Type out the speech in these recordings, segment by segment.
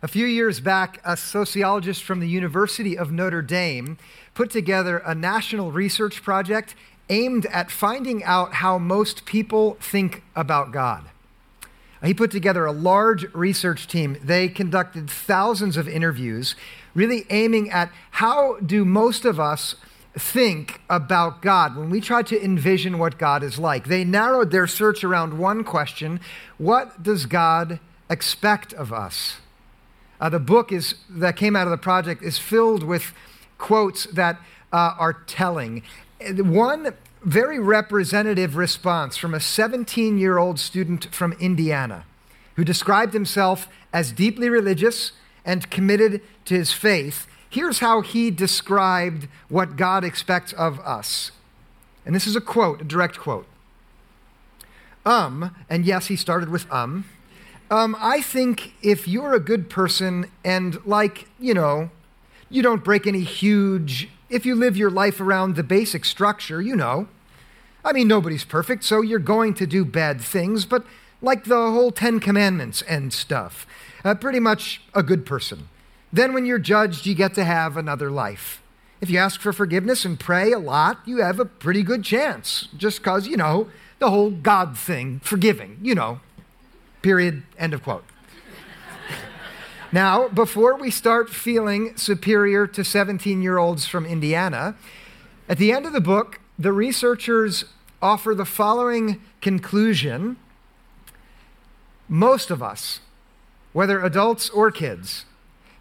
A few years back, a sociologist from the University of Notre Dame put together a national research project aimed at finding out how most people think about God. He put together a large research team. They conducted thousands of interviews, really aiming at how do most of us think about God when we try to envision what God is like. They narrowed their search around one question What does God expect of us? Uh, the book is, that came out of the project is filled with quotes that uh, are telling. One very representative response from a 17 year old student from Indiana who described himself as deeply religious and committed to his faith. Here's how he described what God expects of us. And this is a quote, a direct quote. Um, and yes, he started with um. Um, I think if you're a good person and, like, you know, you don't break any huge, if you live your life around the basic structure, you know. I mean, nobody's perfect, so you're going to do bad things, but like the whole Ten Commandments and stuff, uh, pretty much a good person. Then, when you're judged, you get to have another life. If you ask for forgiveness and pray a lot, you have a pretty good chance, just because, you know, the whole God thing, forgiving, you know. Period. End of quote. now, before we start feeling superior to 17 year olds from Indiana, at the end of the book, the researchers offer the following conclusion Most of us, whether adults or kids,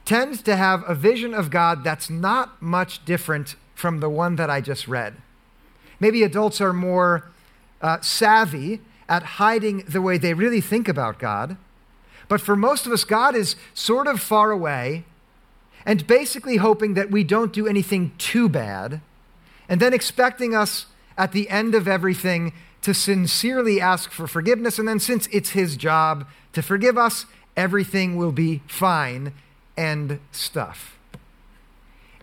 tend to have a vision of God that's not much different from the one that I just read. Maybe adults are more uh, savvy at hiding the way they really think about God. But for most of us, God is sort of far away and basically hoping that we don't do anything too bad, and then expecting us at the end of everything to sincerely ask for forgiveness. And then, since it's His job to forgive us, everything will be fine and stuff.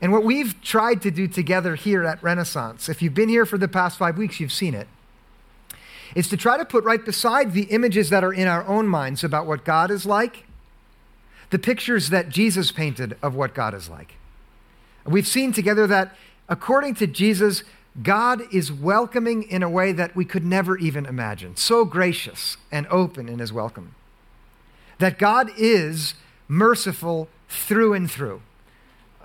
And what we've tried to do together here at Renaissance, if you've been here for the past five weeks, you've seen it is to try to put right beside the images that are in our own minds about what God is like, the pictures that Jesus painted of what God is like. We've seen together that according to Jesus, God is welcoming in a way that we could never even imagine, so gracious and open in his welcome. That God is merciful through and through.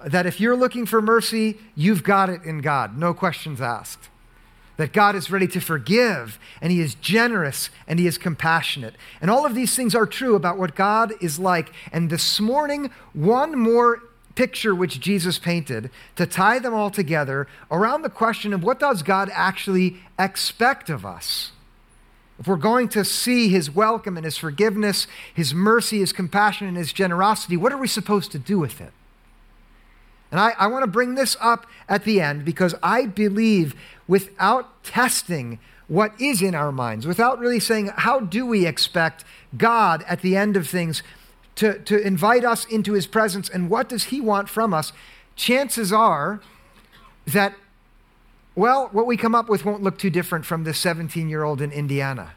That if you're looking for mercy, you've got it in God, no questions asked that God is ready to forgive, and He is generous, and He is compassionate. And all of these things are true about what God is like. And this morning, one more picture which Jesus painted to tie them all together around the question of what does God actually expect of us? If we're going to see his welcome and his forgiveness, his mercy, his compassion, and his generosity, what are we supposed to do with it? And I, I want to bring this up at the end because I believe without testing what is in our minds, without really saying, how do we expect God at the end of things to, to invite us into his presence and what does he want from us? Chances are that, well, what we come up with won't look too different from this 17 year old in Indiana.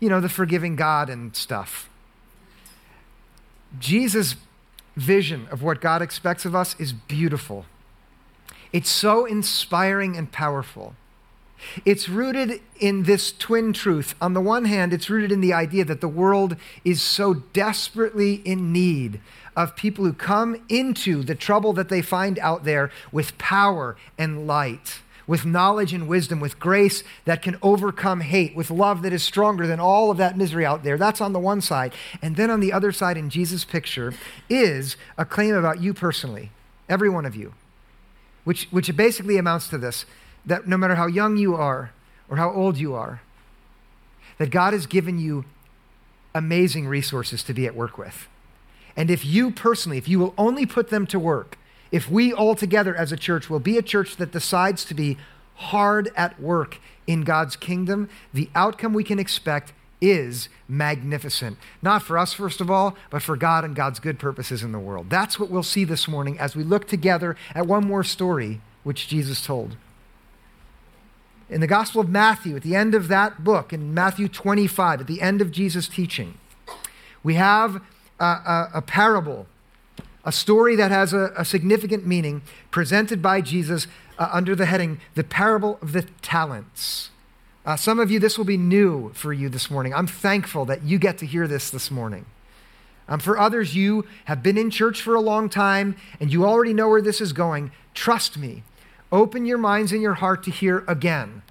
You know, the forgiving God and stuff. Jesus vision of what God expects of us is beautiful. It's so inspiring and powerful. It's rooted in this twin truth. On the one hand, it's rooted in the idea that the world is so desperately in need of people who come into the trouble that they find out there with power and light with knowledge and wisdom, with grace that can overcome hate, with love that is stronger than all of that misery out there. That's on the one side. And then on the other side, in Jesus' picture, is a claim about you personally, every one of you, which, which basically amounts to this that no matter how young you are or how old you are, that God has given you amazing resources to be at work with. And if you personally, if you will only put them to work, if we all together as a church will be a church that decides to be hard at work in God's kingdom, the outcome we can expect is magnificent. Not for us, first of all, but for God and God's good purposes in the world. That's what we'll see this morning as we look together at one more story which Jesus told. In the Gospel of Matthew, at the end of that book, in Matthew 25, at the end of Jesus' teaching, we have a, a, a parable, a story that has a, a significant meaning presented by Jesus uh, under the heading, The Parable of the Talents. Uh, some of you, this will be new for you this morning. I'm thankful that you get to hear this this morning. Um, for others, you have been in church for a long time and you already know where this is going. Trust me. Open your minds and your heart to hear again.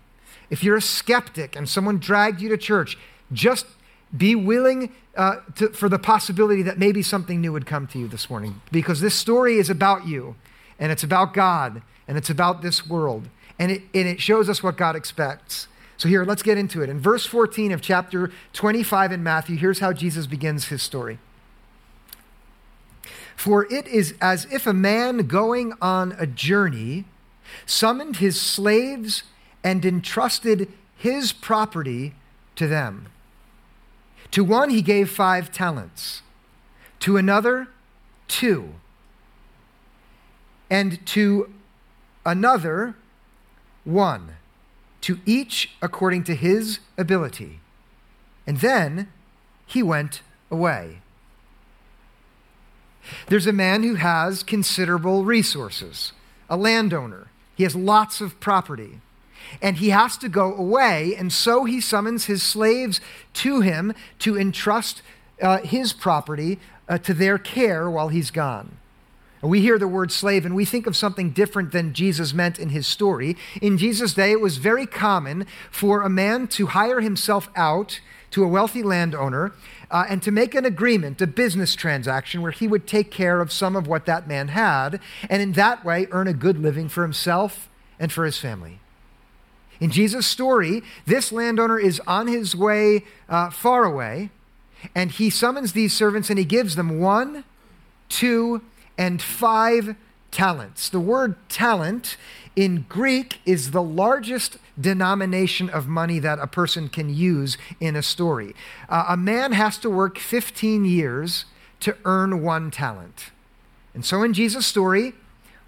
If you're a skeptic and someone dragged you to church, just be willing uh, to, for the possibility that maybe something new would come to you this morning because this story is about you and it's about God and it's about this world and it, and it shows us what God expects. So, here, let's get into it. In verse 14 of chapter 25 in Matthew, here's how Jesus begins his story. For it is as if a man going on a journey summoned his slaves and entrusted his property to them. To one he gave five talents, to another, two, and to another, one, to each according to his ability. And then he went away. There's a man who has considerable resources, a landowner. He has lots of property and he has to go away. And so he summons his slaves to him to entrust uh, his property uh, to their care while he's gone. We hear the word slave and we think of something different than Jesus meant in his story. In Jesus' day, it was very common for a man to hire himself out to a wealthy landowner uh, and to make an agreement, a business transaction, where he would take care of some of what that man had, and in that way earn a good living for himself and for his family. In Jesus' story, this landowner is on his way uh, far away, and he summons these servants and he gives them one, two, and five talents. The word talent in Greek is the largest denomination of money that a person can use in a story. Uh, a man has to work 15 years to earn one talent. And so in Jesus' story,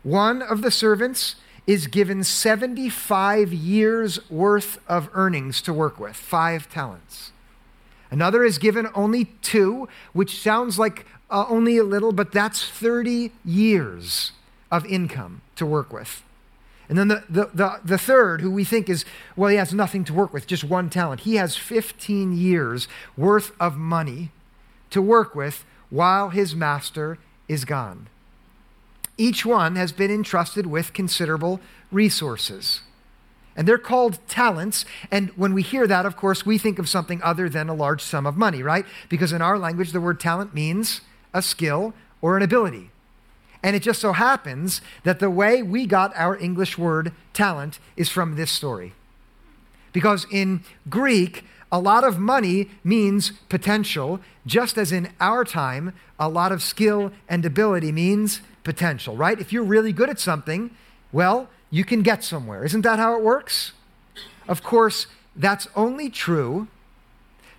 one of the servants is given 75 years worth of earnings to work with, five talents. Another is given only two, which sounds like uh, only a little, but that's 30 years of income to work with. And then the, the, the, the, third, who we think is, well, he has nothing to work with, just one talent. He has 15 years worth of money to work with while his master is gone. Each one has been entrusted with considerable resources. And they're called talents. And when we hear that, of course, we think of something other than a large sum of money, right? Because in our language, the word talent means a skill or an ability. And it just so happens that the way we got our English word talent is from this story. Because in Greek, a lot of money means potential, just as in our time, a lot of skill and ability means potential, right? If you're really good at something, well, you can get somewhere. Isn't that how it works? Of course, that's only true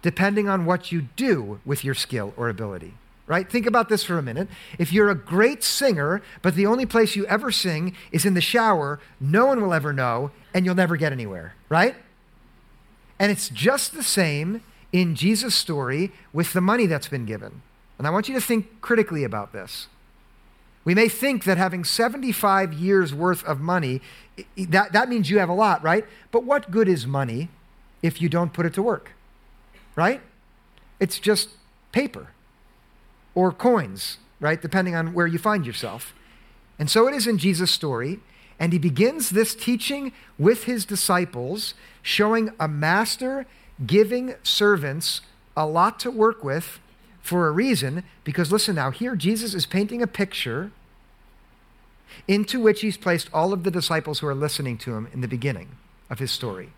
depending on what you do with your skill or ability, right? Think about this for a minute. If you're a great singer, but the only place you ever sing is in the shower, no one will ever know, and you'll never get anywhere, right? And it's just the same in Jesus' story with the money that's been given. And I want you to think critically about this. We may think that having 75 years worth of money, that, that means you have a lot, right? But what good is money if you don't put it to work, right? It's just paper or coins, right? Depending on where you find yourself. And so it is in Jesus' story. And he begins this teaching with his disciples, showing a master giving servants a lot to work with for a reason, because listen now, here Jesus is painting a picture into which he's placed all of the disciples who are listening to him in the beginning of his story.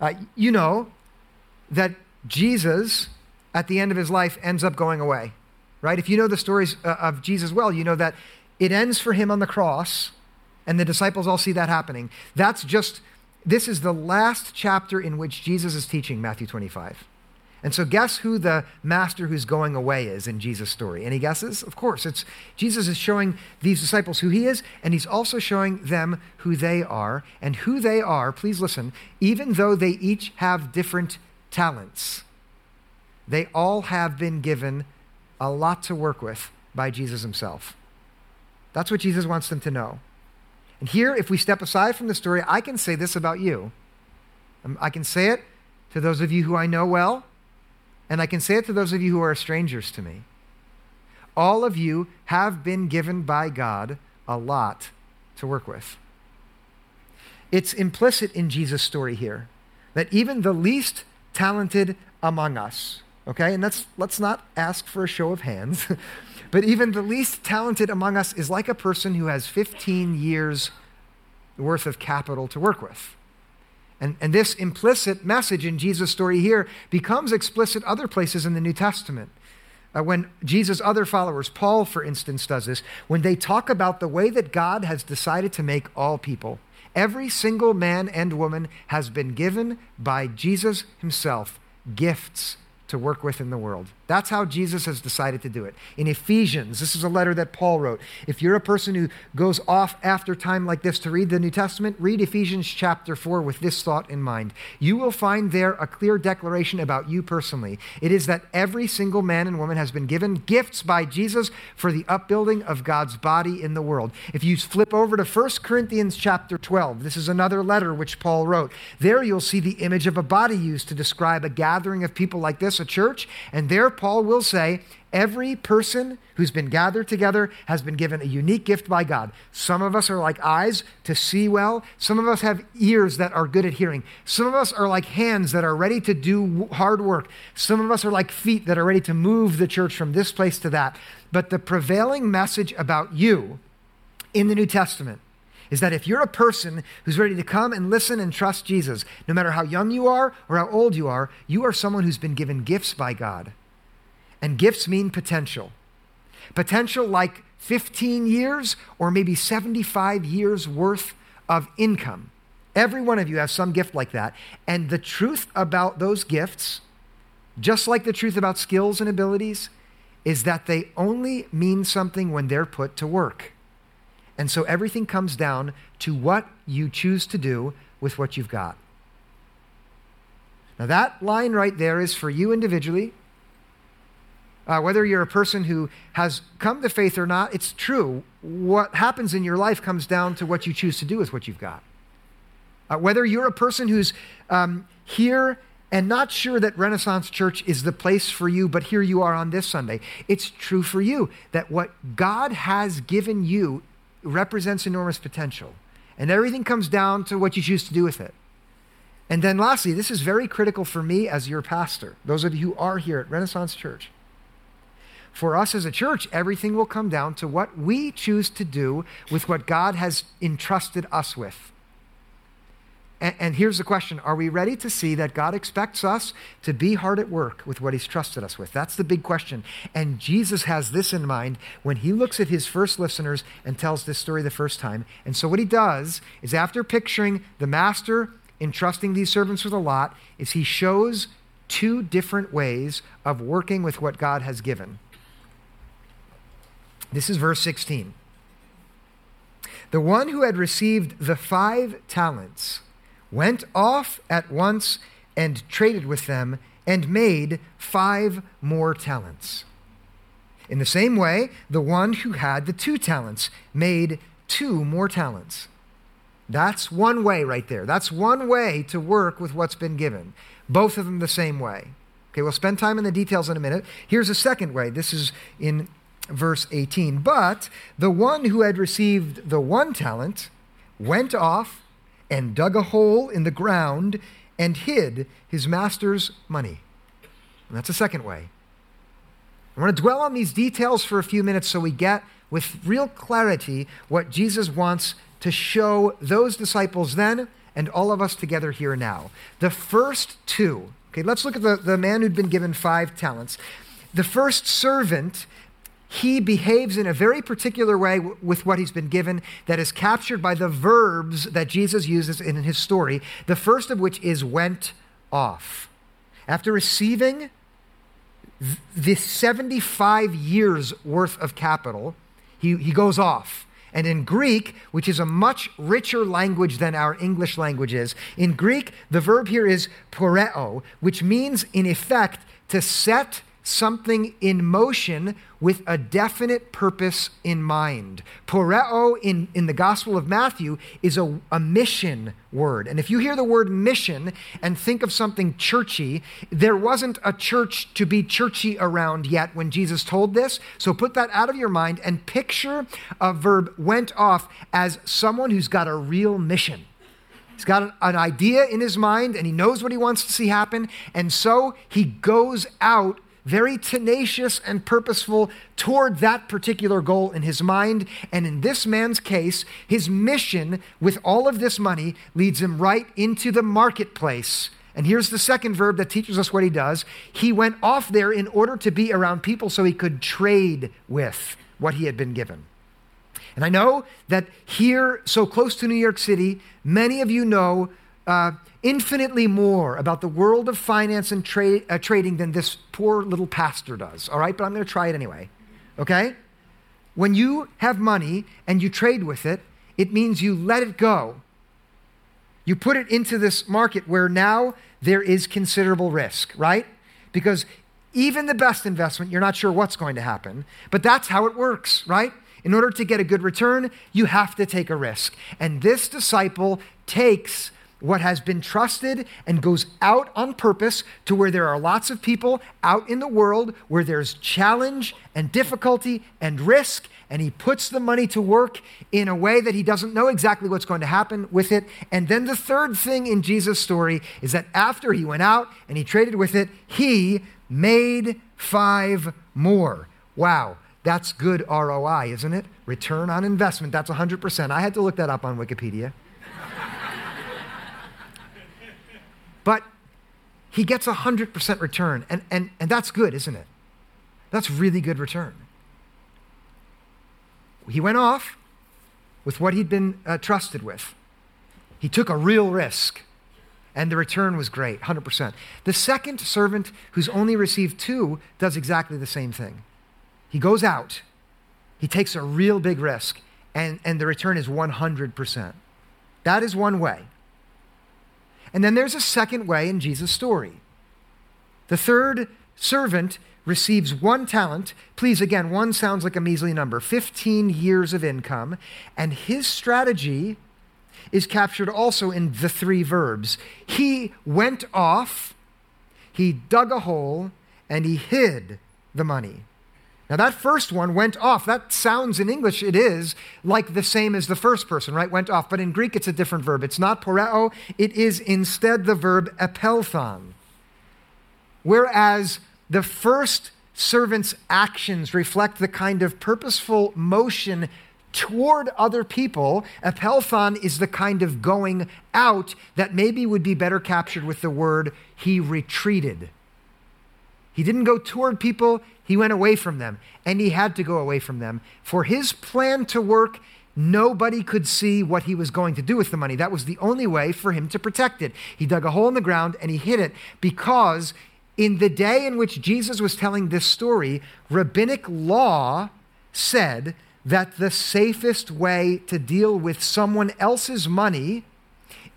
Uh, you know that Jesus, at the end of his life, ends up going away, right? If you know the stories uh, of Jesus well, you know that it ends for him on the cross, and the disciples all see that happening. That's just, this is the last chapter in which Jesus is teaching Matthew 25. And so, guess who the master who's going away is in Jesus' story? Any guesses? Of course, it's Jesus is showing these disciples who he is, and he's also showing them who they are. And who they are, please listen, even though they each have different talents, they all have been given a lot to work with by Jesus himself. That's what Jesus wants them to know. And here, if we step aside from the story, I can say this about you. Um, I can say it to those of you who I know well, and I can say it to those of you who are strangers to me. All of you have been given by God a lot to work with. It's implicit in Jesus' story here that even the least talented among us, okay, and let's, let's not ask for a show of hands, but even the least talented among us is like a person who has 15 years worth of capital to work with. And, and this implicit message in Jesus' story here becomes explicit other places in the New Testament. Uh, when Jesus' other followers, Paul, for instance, does this, when they talk about the way that God has decided to make all people, every single man and woman has been given by Jesus himself gifts to work with in the world. That's how Jesus has decided to do it. In Ephesians, this is a letter that Paul wrote. If you're a person who goes off after time like this to read the New Testament, read Ephesians chapter 4 with this thought in mind. You will find there a clear declaration about you personally. It is that every single man and woman has been given gifts by Jesus for the upbuilding of God's body in the world. If you flip over to 1 Corinthians chapter 12, this is another letter which Paul wrote. There you'll see the image of a body used to describe a gathering of people like this, a church, and there Paul will say, every person who's been gathered together has been given a unique gift by God. Some of us are like eyes to see well. Some of us have ears that are good at hearing. Some of us are like hands that are ready to do hard work. Some of us are like feet that are ready to move the church from this place to that. But the prevailing message about you in the New Testament is that if you're a person who's ready to come and listen and trust Jesus, no matter how young you are or how old you are, you are someone who's been given gifts by God. And gifts mean potential. Potential like 15 years or maybe 75 years worth of income. Every one of you has some gift like that. And the truth about those gifts, just like the truth about skills and abilities, is that they only mean something when they're put to work. And so everything comes down to what you choose to do with what you've got. Now, that line right there is for you individually. Uh, whether you're a person who has come to faith or not, it's true. What happens in your life comes down to what you choose to do with what you've got. Uh, whether you're a person who's um, here and not sure that Renaissance Church is the place for you, but here you are on this Sunday, it's true for you that what God has given you represents enormous potential. And everything comes down to what you choose to do with it. And then, lastly, this is very critical for me as your pastor, those of you who are here at Renaissance Church. For us as a church, everything will come down to what we choose to do with what God has entrusted us with. And, and, here's the question Are we ready to see that God expects us to be hard at work with what He's trusted us with? That's the big question. And Jesus has this in mind when He looks at His first listeners and tells this story the first time. And so, what He does is, after picturing the master entrusting these servants with a lot, is He shows two different ways of working with what God has given. This is verse 16. The one who had received the five talents went off at once and traded with them and made five more talents. In the same way, the one who had the two talents made two more talents. That's one way right there. That's one way to work with what's been given. Both of them the same way. Okay, we'll spend time in the details in a minute. Here's a second way. This is in verse 18. But the one who had received the one talent went off and dug a hole in the ground and hid his master's money. And that's a second way. I want to dwell on these details for a few minutes so we get with real clarity what Jesus wants to show those disciples then and all of us together here now. The first two, okay, let's look at the, the man who'd been given five talents. The first servant he behaves in a very particular way with what he's been given that is captured by the verbs that Jesus uses in his story, the first of which is went off. After receiving th- this 75 years worth of capital, he, he goes off. And in Greek, which is a much richer language than our English language is, in Greek, the verb here is poreo, which means, in effect, to set something in motion with a definite purpose in mind. Poreo in, in the Gospel of Matthew is a, a mission word. And if you hear the word mission and think of something churchy, there wasn't a church to be churchy around yet when Jesus told this. So put that out of your mind and picture a verb went off as someone who's got a real mission. He's got an, an idea in his mind and he knows what he wants to see happen. And so he goes out very tenacious and purposeful toward that particular goal in his mind. And in this man's case, his mission with all of this money leads him right into the marketplace. And here's the second verb that teaches us what he does. He went off there in order to be around people so he could trade with what he had been given. And I know that here, so close to New York City, many of you know uh, infinitely more about the world of finance and tra- uh, trading than this poor little pastor does, all right? But I'm going to try it anyway, okay? When you have money and you trade with it, it means you let it go. You put it into this market where now there is considerable risk, right? Because even the best investment, you're not sure what's going to happen, but that's how it works, right? In order to get a good return, you have to take a risk. And this disciple takes what has been trusted and goes out on purpose to where there are lots of people out in the world where there's challenge and difficulty and risk, and he puts the money to work in a way that he doesn't know exactly what's going to happen with it. And then the third thing in Jesus' story is that after he went out and he traded with it, he made five more. Wow. That's good ROI, isn't it? Return on investment. That's 100%. I had to look that up on Wikipedia. But he gets a 100% return, and, and, and that's good, isn't it? That's really good return. He went off with what he'd been uh, trusted with. He took a real risk, and the return was great 100%. The second servant, who's only received two, does exactly the same thing. He goes out, he takes a real big risk, and, and the return is 100%. That is one way. And then there's a second way in Jesus' story. The third servant receives one talent. Please, again, one sounds like a measly number 15 years of income. And his strategy is captured also in the three verbs. He went off, he dug a hole, and he hid the money. Now, that first one went off. That sounds in English, it is like the same as the first person, right? Went off. But in Greek, it's a different verb. It's not poreo, it is instead the verb epelthon. Whereas the first servant's actions reflect the kind of purposeful motion toward other people, epelthon is the kind of going out that maybe would be better captured with the word he retreated. He didn't go toward people, he went away from them, and he had to go away from them. For his plan to work, nobody could see what he was going to do with the money. That was the only way for him to protect it. He dug a hole in the ground and he hid it because in the day in which Jesus was telling this story, rabbinic law said that the safest way to deal with someone else's money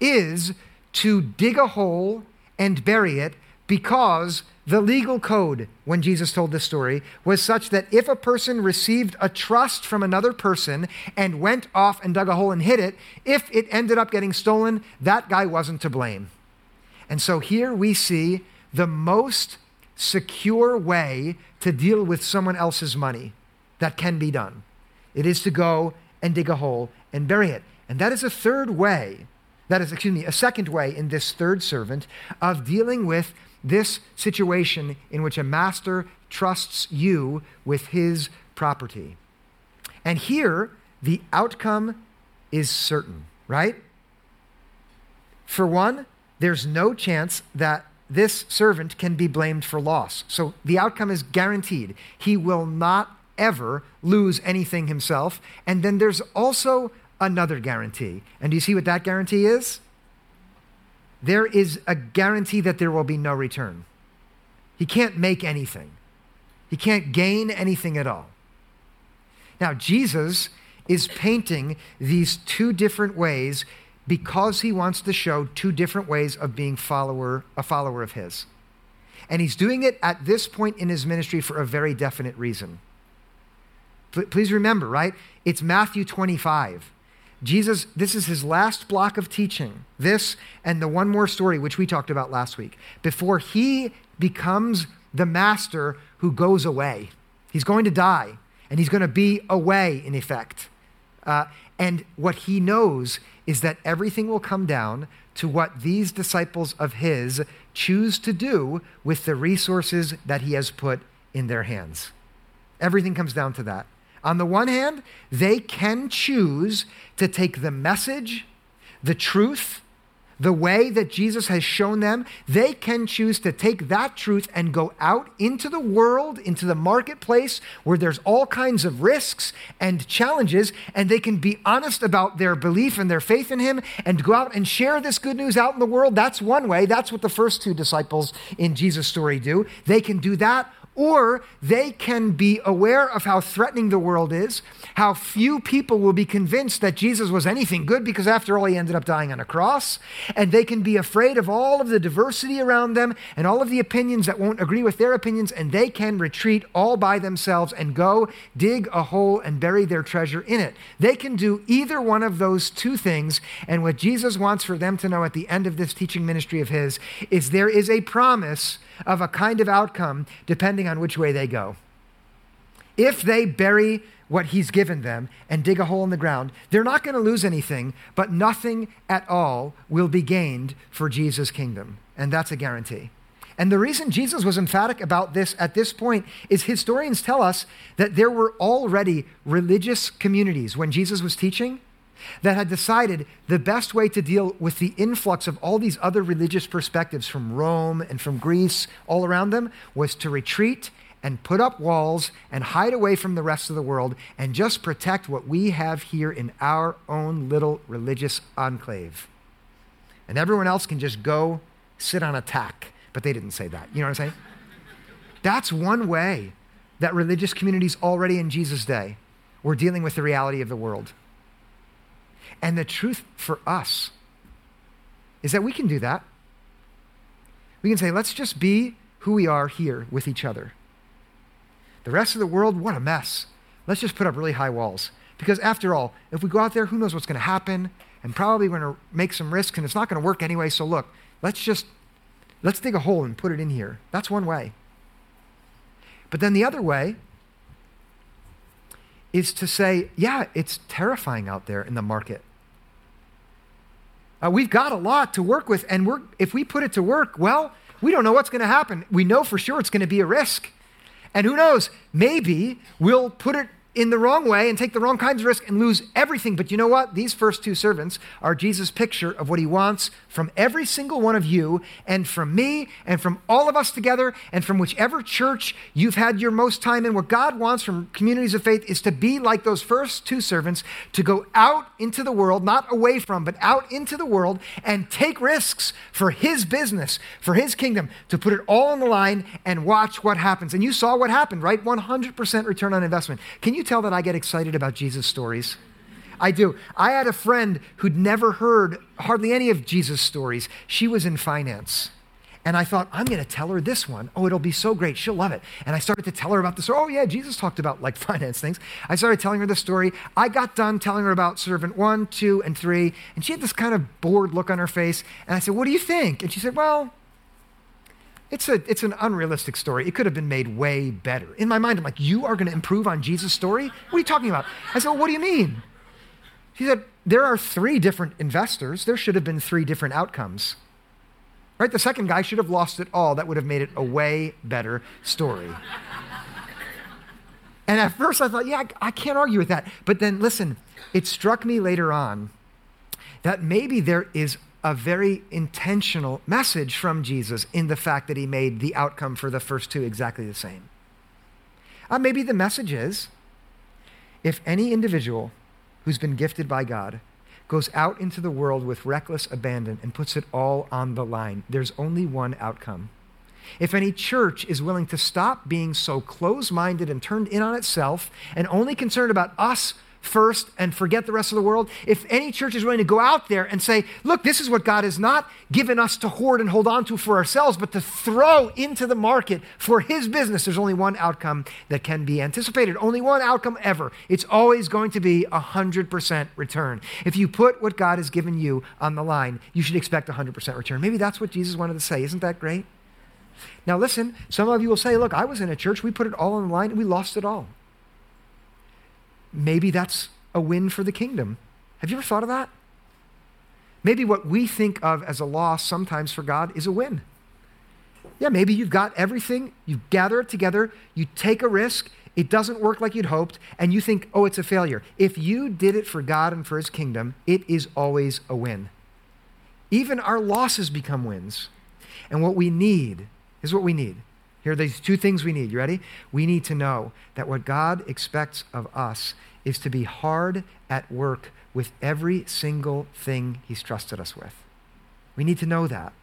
is to dig a hole and bury it because the legal code, when Jesus told this story, was such that if a person received a trust from another person and went off and dug a hole and hid it, if it ended up getting stolen, that guy wasn't to blame. And so here we see the most secure way to deal with someone else's money that can be done. It is to go and dig a hole and bury it. And that is a third way, that is, excuse me, a second way in this third servant of dealing with this situation in which a master trusts you with his property. And here, the outcome is certain, right? For one, there's no chance that this servant can be blamed for loss. So the outcome is guaranteed. He will not ever lose anything himself. And then there's also another guarantee. And do you see what that guarantee is? There is a guarantee that there will be no return. He can't make anything, he can't gain anything at all. Now, Jesus is painting these two different ways because he wants to show two different ways of being follower, a follower of his. And he's doing it at this point in his ministry for a very definite reason. Please remember, right? It's Matthew 25. Jesus, this is his last block of teaching. This and the one more story, which we talked about last week, before he becomes the master who goes away. He's going to die, and he's going to be away, in effect. Uh, and what he knows is that everything will come down to what these disciples of his choose to do with the resources that he has put in their hands. Everything comes down to that. On the one hand, they can choose to take the message, the truth, the way that Jesus has shown them, they can choose to take that truth and go out into the world, into the marketplace where there's all kinds of risks and challenges, and they can be honest about their belief and their faith in Him and go out and share this good news out in the world. That's one way. That's what the first two disciples in Jesus' story do. They can do that or they can be aware of how threatening the world is, how few people will be convinced that Jesus was anything good because, after all, he ended up dying on a cross. And they can be afraid of all of the diversity around them and all of the opinions that won't agree with their opinions, and they can retreat all by themselves and go dig a hole and bury their treasure in it. They can do either one of those two things. And what Jesus wants for them to know at the end of this teaching ministry of his is there is a promise of a kind of outcome depending on which way they go. If they bury what he's given them and dig a hole in the ground, they're not going to lose anything, but nothing at all will be gained for Jesus' kingdom. And that's a guarantee. And the reason Jesus was emphatic about this at this point is historians tell us that there were already religious communities when Jesus was teaching that had decided the best way to deal with the influx of all these other religious perspectives from Rome and from Greece all around them was to retreat and put up walls and hide away from the rest of the world and just protect what we have here in our own little religious enclave. And everyone else can just go sit on a tack. But they didn't say that. You know what I'm saying? That's one way that religious communities already in Jesus' day were dealing with the reality of the world. And the truth for us is that we can do that. We can say, let's just be who we are here with each other. The rest of the world, what a mess. Let's just put up really high walls. Because after all, if we go out there, who knows what's going to happen? And probably we're going to make some risks and it's not going to work anyway. So look, let's just let's dig a hole and put it in here. That's one way. But then the other way is to say, yeah, it's terrifying out there in the market. Uh, we've got a lot to work with, and we're, if we put it to work, well, we don't know what's going to happen. We know for sure it's going to be a risk. And who knows, maybe we'll put it in the wrong way and take the wrong kinds of risk and lose everything. But you know what? These first two servants are Jesus' picture of what he wants from every single one of you and from me and from all of us together and from whichever church you've had your most time in. What God wants from communities of faith is to be like those first two servants, to go out into the world, not away from, but out into the world and take risks for his business, for his kingdom, to put it all on the line and watch what happens. And you saw what happened, right? 100% return on investment. Can you tell that I get excited about Jesus' stories? I do. I had a friend who'd never heard hardly any of Jesus' stories. She was in finance. And I thought, I'm going to tell her this one. Oh, it'll be so great. She'll love it. And I started to tell her about this. Oh, yeah, Jesus talked about like finance things. I started telling her the story. I got done telling her about servant one, two, and three. And she had this kind of bored look on her face. And I said, What do you think? And she said, Well, it's, a, it's an unrealistic story. It could have been made way better. In my mind, I'm like, You are going to improve on Jesus' story? What are you talking about? I said, Well, what do you mean? He said, There are three different investors. There should have been three different outcomes. Right? The second guy should have lost it all. That would have made it a way better story. and at first I thought, Yeah, I can't argue with that. But then listen, it struck me later on that maybe there is a very intentional message from Jesus in the fact that he made the outcome for the first two exactly the same. Uh, maybe the message is if any individual who's been gifted by God goes out into the world with reckless abandon and puts it all on the line, there's only one outcome. If any church is willing to stop being so close minded and turned in on itself and only concerned about us first and forget the rest of the world, if any church is willing to go out there and say, look, this is what God has not given us to hoard and hold on to for ourselves, but to throw into the market for his business, there's only one outcome that can be anticipated. Only one outcome ever. It's always going to be a 100% return. If you put what God has given you on the line, you should expect a 100% return. Maybe that's what Jesus wanted to say. Isn't that great? Now, listen, some of you will say, look, I was in a church, we put it all on the line, and we lost it all. Maybe that's a win for the kingdom. Have you ever thought of that? Maybe what we think of as a loss sometimes for God is a win. Yeah, maybe you've got everything, you gather it together, you take a risk, it doesn't work like you'd hoped, and you think, oh, it's a failure. If you did it for God and for His kingdom, it is always a win. Even our losses become wins. And what we need is what we need. Here are these two things we need. You ready? We need to know that what God expects of us is to be hard at work with every single thing He's trusted us with. We need to know that.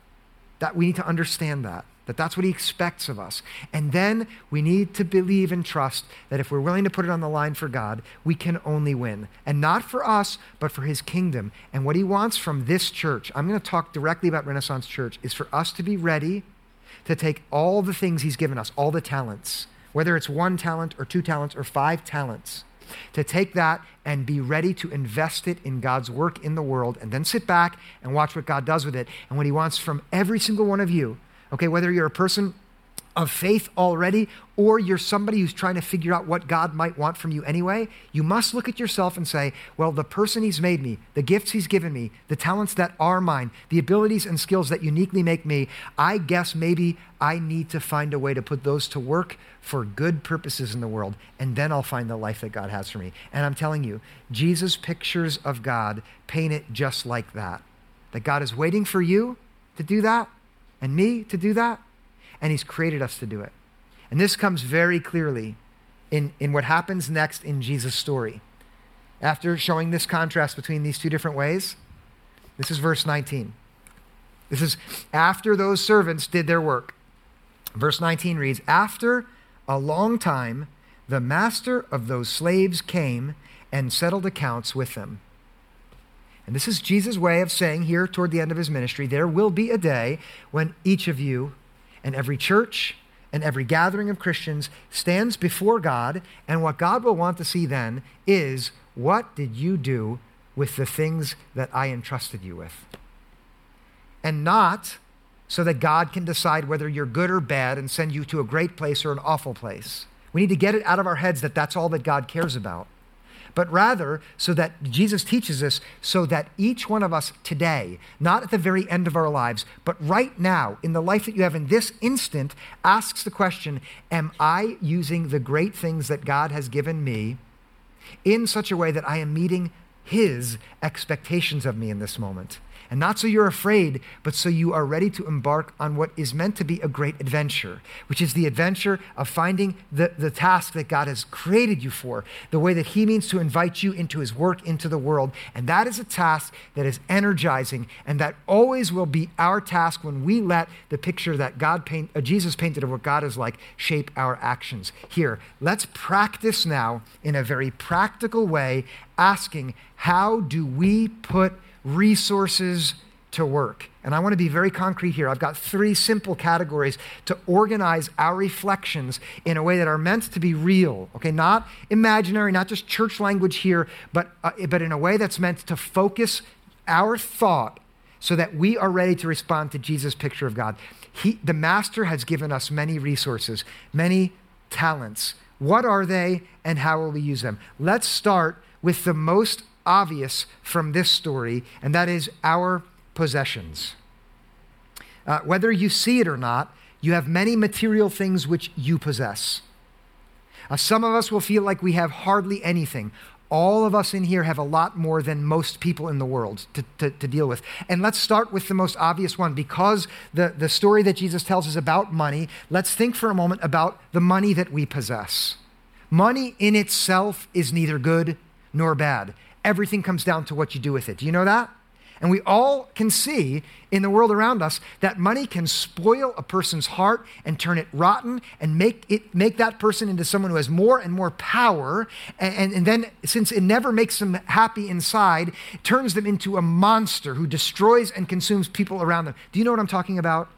That we need to understand that. That that's what he expects of us. And then we need to believe and trust that if we're willing to put it on the line for God, we can only win. And not for us, but for his kingdom. And what he wants from this church, I'm going to talk directly about Renaissance Church, is for us to be ready to take all the things He's given us, all the talents, whether it's one talent or two talents or five talents, to take that and be ready to invest it in God's work in the world and then sit back and watch what God does with it. And what He wants from every single one of you, okay, whether you're a person of faith already, or you're somebody who's trying to figure out what God might want from you anyway, you must look at yourself and say, well, the person He's made me, the gifts He's given me, the talents that are mine, the abilities and skills that uniquely make me, I guess maybe I need to find a way to put those to work for good purposes in the world, and then I'll find the life that God has for me. And I'm telling you, Jesus' pictures of God paint it just like that. That God is waiting for you to do that, and me to do that and He's created us to do it. And this comes very clearly in, in what happens next in Jesus' story. After showing this contrast between these two different ways, this is verse 19. This is after those servants did their work. Verse 19 reads After a long time, the master of those slaves came and settled accounts with them. And this is Jesus' way of saying here toward the end of his ministry there will be a day when each of you and every church and every gathering of Christians stands before God, and what God will want to see then is what did you do with the things that I entrusted you with? And not so that God can decide whether you're good or bad and send you to a great place or an awful place. We need to get it out of our heads that that's all that God cares about but rather so that Jesus teaches us so that each one of us today, not at the very end of our lives, but right now, in the life that you have in this instant, asks the question Am I using the great things that God has given me in such a way that I am meeting His expectations of me in this moment? And not so you're afraid, but so you are ready to embark on what is meant to be a great adventure, which is the adventure of finding the, the task that God has created you for, the way that He means to invite you into His work into the world. And that is a task that is energizing, and that always will be our task when we let the picture that God paint, uh, Jesus painted of what God is like shape our actions. Here, let's practice now in a very practical way, asking, how do we put resources to work. And I want to be very concrete here. I've got three simple categories to organize our reflections in a way that are meant to be real, okay? Not imaginary, not just church language here, but, uh, but in a way that's meant to focus our thought so that we are ready to respond to Jesus' picture of God. He, the Master has given us many resources, many talents. What are they and how will we use them? Let's start with the most obvious from this story, and that is our possessions. Uh, whether you see it or not, you have many material things which you possess. Uh, some of us will feel like we have hardly anything. All of us in here have a lot more than most people in the world to, to, to, deal with. And let's start with the most obvious one. Because the, the story that Jesus tells is about money, let's think for a moment about the money that we possess. Money in itself is neither good nor bad. Everything comes down to what you do with it. Do you know that? And we all can see in the world around us that money can spoil a person's heart and turn it rotten and make, it, make that person into someone who has more and more power. And, and, and then, since it never makes them happy inside, turns them into a monster who destroys and consumes people around them. Do you know what I'm talking about?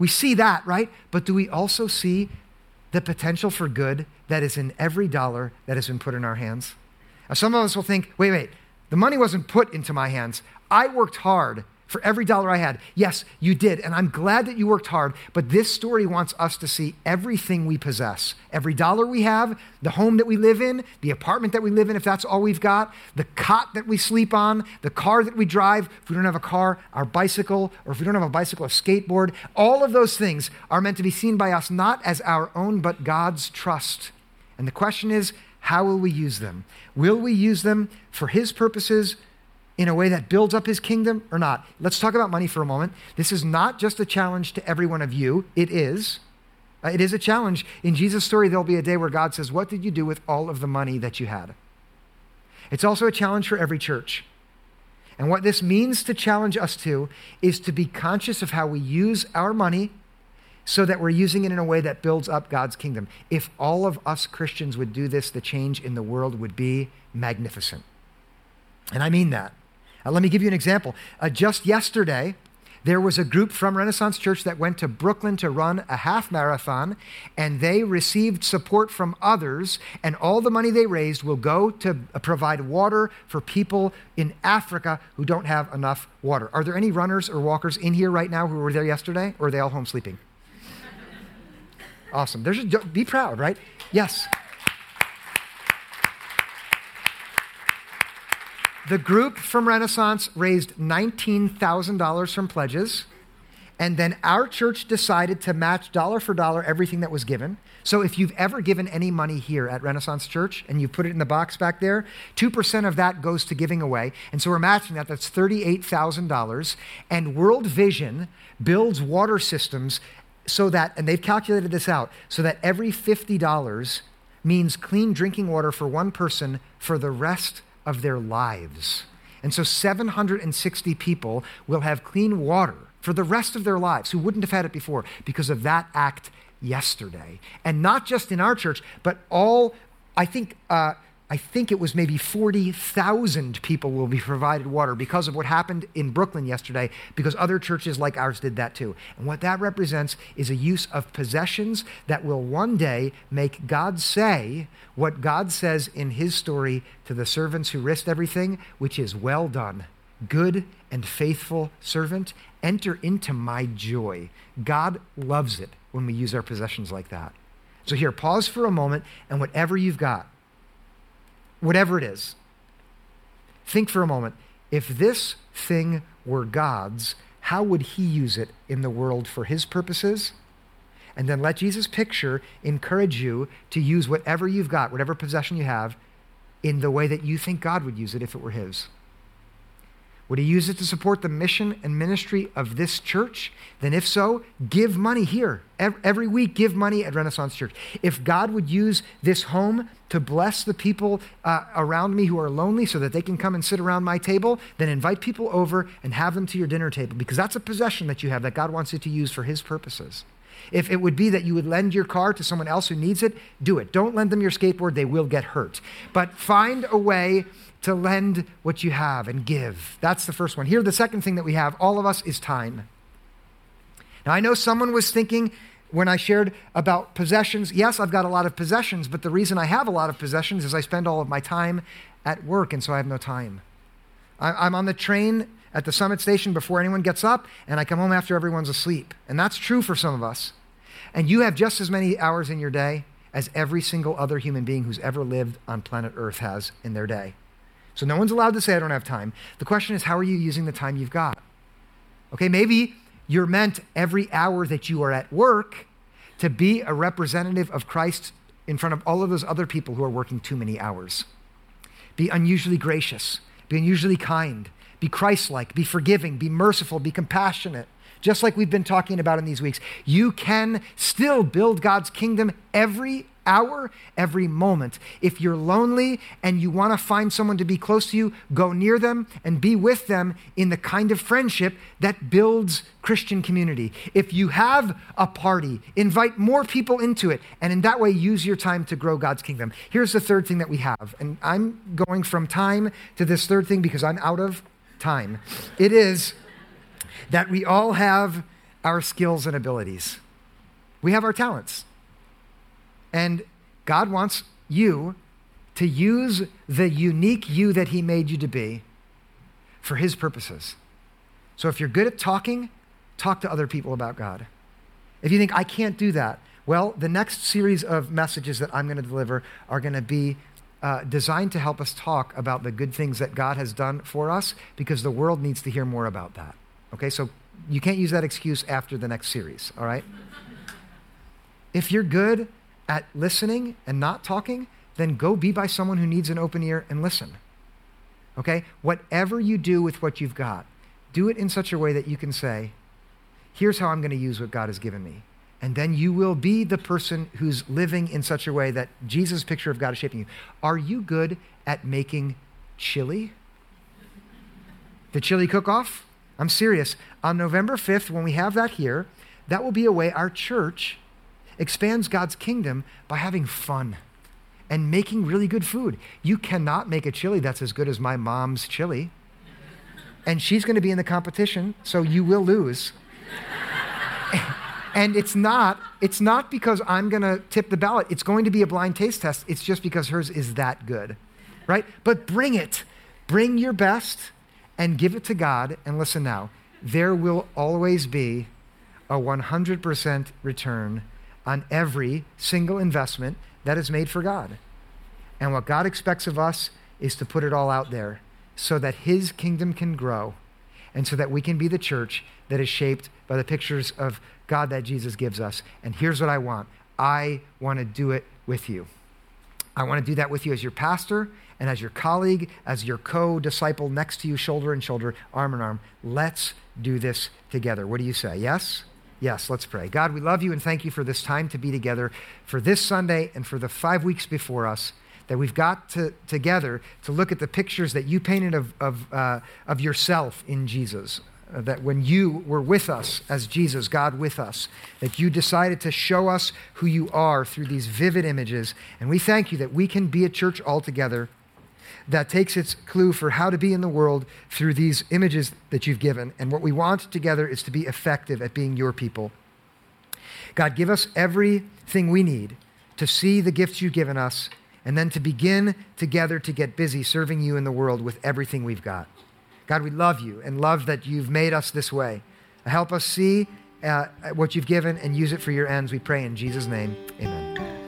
We see that, right? But do we also see the potential for good that is in every dollar that has been put in our hands? Now, some of us will think, wait, wait, the money wasn't put into my hands. I worked hard for every dollar I had. Yes, you did, and I'm glad that you worked hard, but this story wants us to see everything we possess. Every dollar we have, the home that we live in, the apartment that we live in, if that's all we've got, the cot that we sleep on, the car that we drive, if we don't have a car, our bicycle, or if we don't have a bicycle, a skateboard, all of those things are meant to be seen by us not as our own, but God's trust. And the question is, how will we use them? Will we use them for His purposes in a way that builds up His kingdom or not? Let's talk about money for a moment. This is not just a challenge to every one of you, it is. Uh, it is a challenge. In Jesus' story, there'll be a day where God says, What did you do with all of the money that you had? It's also a challenge for every church. And what this means to challenge us to is to be conscious of how we use our money so that we're using it in a way that builds up God's kingdom. If all of us Christians would do this, the change in the world would be magnificent. And I mean that. Uh, let me give you an example. Uh, just yesterday, there was a group from Renaissance Church that went to Brooklyn to run a half marathon, and they received support from others, and all the money they raised will go to uh, provide water for people in Africa who don't have enough water. Are there any runners or walkers in here right now who were there yesterday, or are they all home sleeping? Awesome. There's a, be proud, right? Yes. The group from Renaissance raised $19,000 from pledges, and then our church decided to match dollar for dollar everything that was given. So if you've ever given any money here at Renaissance Church and you put it in the box back there, 2% of that goes to giving away. And so we're matching that. That's $38,000. And World Vision builds water systems so that, and they've calculated this out, so that every $50 means clean drinking water for one person for the rest of their lives. And so 760 people will have clean water for the rest of their lives who wouldn't have had it before because of that act yesterday. And not just in our church, but all, I think, uh, I think it was maybe 40,000 people will be provided water because of what happened in Brooklyn yesterday, because other churches like ours did that too. And what that represents is a use of possessions that will one day make God say what God says in his story to the servants who risked everything, which is, Well done, good and faithful servant. Enter into my joy. God loves it when we use our possessions like that. So, here, pause for a moment, and whatever you've got, whatever it is, think for a moment if this thing were God's, how would he use it in the world for his purposes? And then let Jesus' picture encourage you to use whatever you've got, whatever possession you have, in the way that you think God would use it if it were his. Would he use it to support the mission and ministry of this church? Then, if so, give money here. Every week, give money at Renaissance Church. If God would use this home to bless the people uh, around me who are lonely so that they can come and sit around my table, then invite people over and have them to your dinner table because that's a possession that you have that God wants you to use for his purposes. If it would be that you would lend your car to someone else who needs it, do it. Don't lend them your skateboard, they will get hurt. But find a way to lend what you have and give. That's the first one. Here, the second thing that we have, all of us, is time. Now, I know someone was thinking when I shared about possessions, yes, I've got a lot of possessions, but the reason I have a lot of possessions is I spend all of my time at work, and so I have no time. I'm on the train at the summit station before anyone gets up, and I come home after everyone's asleep. And that's true for some of us. And you have just as many hours in your day as every single other human being who's ever lived on planet Earth has in their day. So no one's allowed to say, I don't have time. The question is, how are you using the time you've got? Okay, maybe you're meant every hour that you are at work to be a representative of Christ in front of all of those other people who are working too many hours. Be unusually gracious, be unusually kind, be Christ like, be forgiving, be merciful, be compassionate. Just like we've been talking about in these weeks, you can still build God's kingdom every hour, every moment. If you're lonely and you want to find someone to be close to you, go near them and be with them in the kind of friendship that builds Christian community. If you have a party, invite more people into it, and in that way, use your time to grow God's kingdom. Here's the third thing that we have, and I'm going from time to this third thing because I'm out of time. It is that we all have our skills and abilities. We have our talents. And God wants you to use the unique you that He made you to be for His purposes. So if you're good at talking, talk to other people about God. If you think, I can't do that, well, the next series of messages that I'm going to deliver are going to be uh, designed to help us talk about the good things that God has done for us because the world needs to hear more about that. Okay, so you can't use that excuse after the next series, all right? if you're good at listening and not talking, then go be by someone who needs an open ear and listen. Okay? Whatever you do with what you've got, do it in such a way that you can say, here's how I'm going to use what God has given me. And then you will be the person who's living in such a way that Jesus' picture of God is shaping you. Are you good at making chili? The chili cook off? I'm serious. On November 5th, when we have that here, that will be a way our church expands God's kingdom by having fun and making really good food. You cannot make a chili that's as good as my mom's chili. And she's going to be in the competition, so you will lose. and it's not it's not because I'm going to tip the ballot. It's going to be a blind taste test. It's just because hers is that good. Right? But bring it. Bring your best and give it to God. And listen now, there will always be a 100% return on every single investment that is made for God. And what God expects of us is to put it all out there so that His kingdom can grow and so that we can be the church that is shaped by the pictures of God that Jesus gives us. And here's what I want I want to do it with you. I want to do that with you as your pastor and as your colleague, as your co disciple next to you, shoulder and shoulder, arm in arm. Let's do this together. What do you say? Yes? Yes, let's pray. God, we love you and thank you for this time to be together for this Sunday and for the five weeks before us that we've got to, together to look at the pictures that you painted of, of, uh, of yourself in Jesus. Uh, that when you were with us as Jesus, God with us, that you decided to show us who you are through these vivid images. And we thank you that we can be a church all together that takes its clue for how to be in the world through these images that you've given. And what we want together is to be effective at being your people. God, give us everything we need to see the gifts you've given us and then to begin together to get busy serving you in the world with everything we've got. God, we love you and love that you've made us this way. Help us see uh, what you've given and use it for your ends. We pray in Jesus' name. Amen.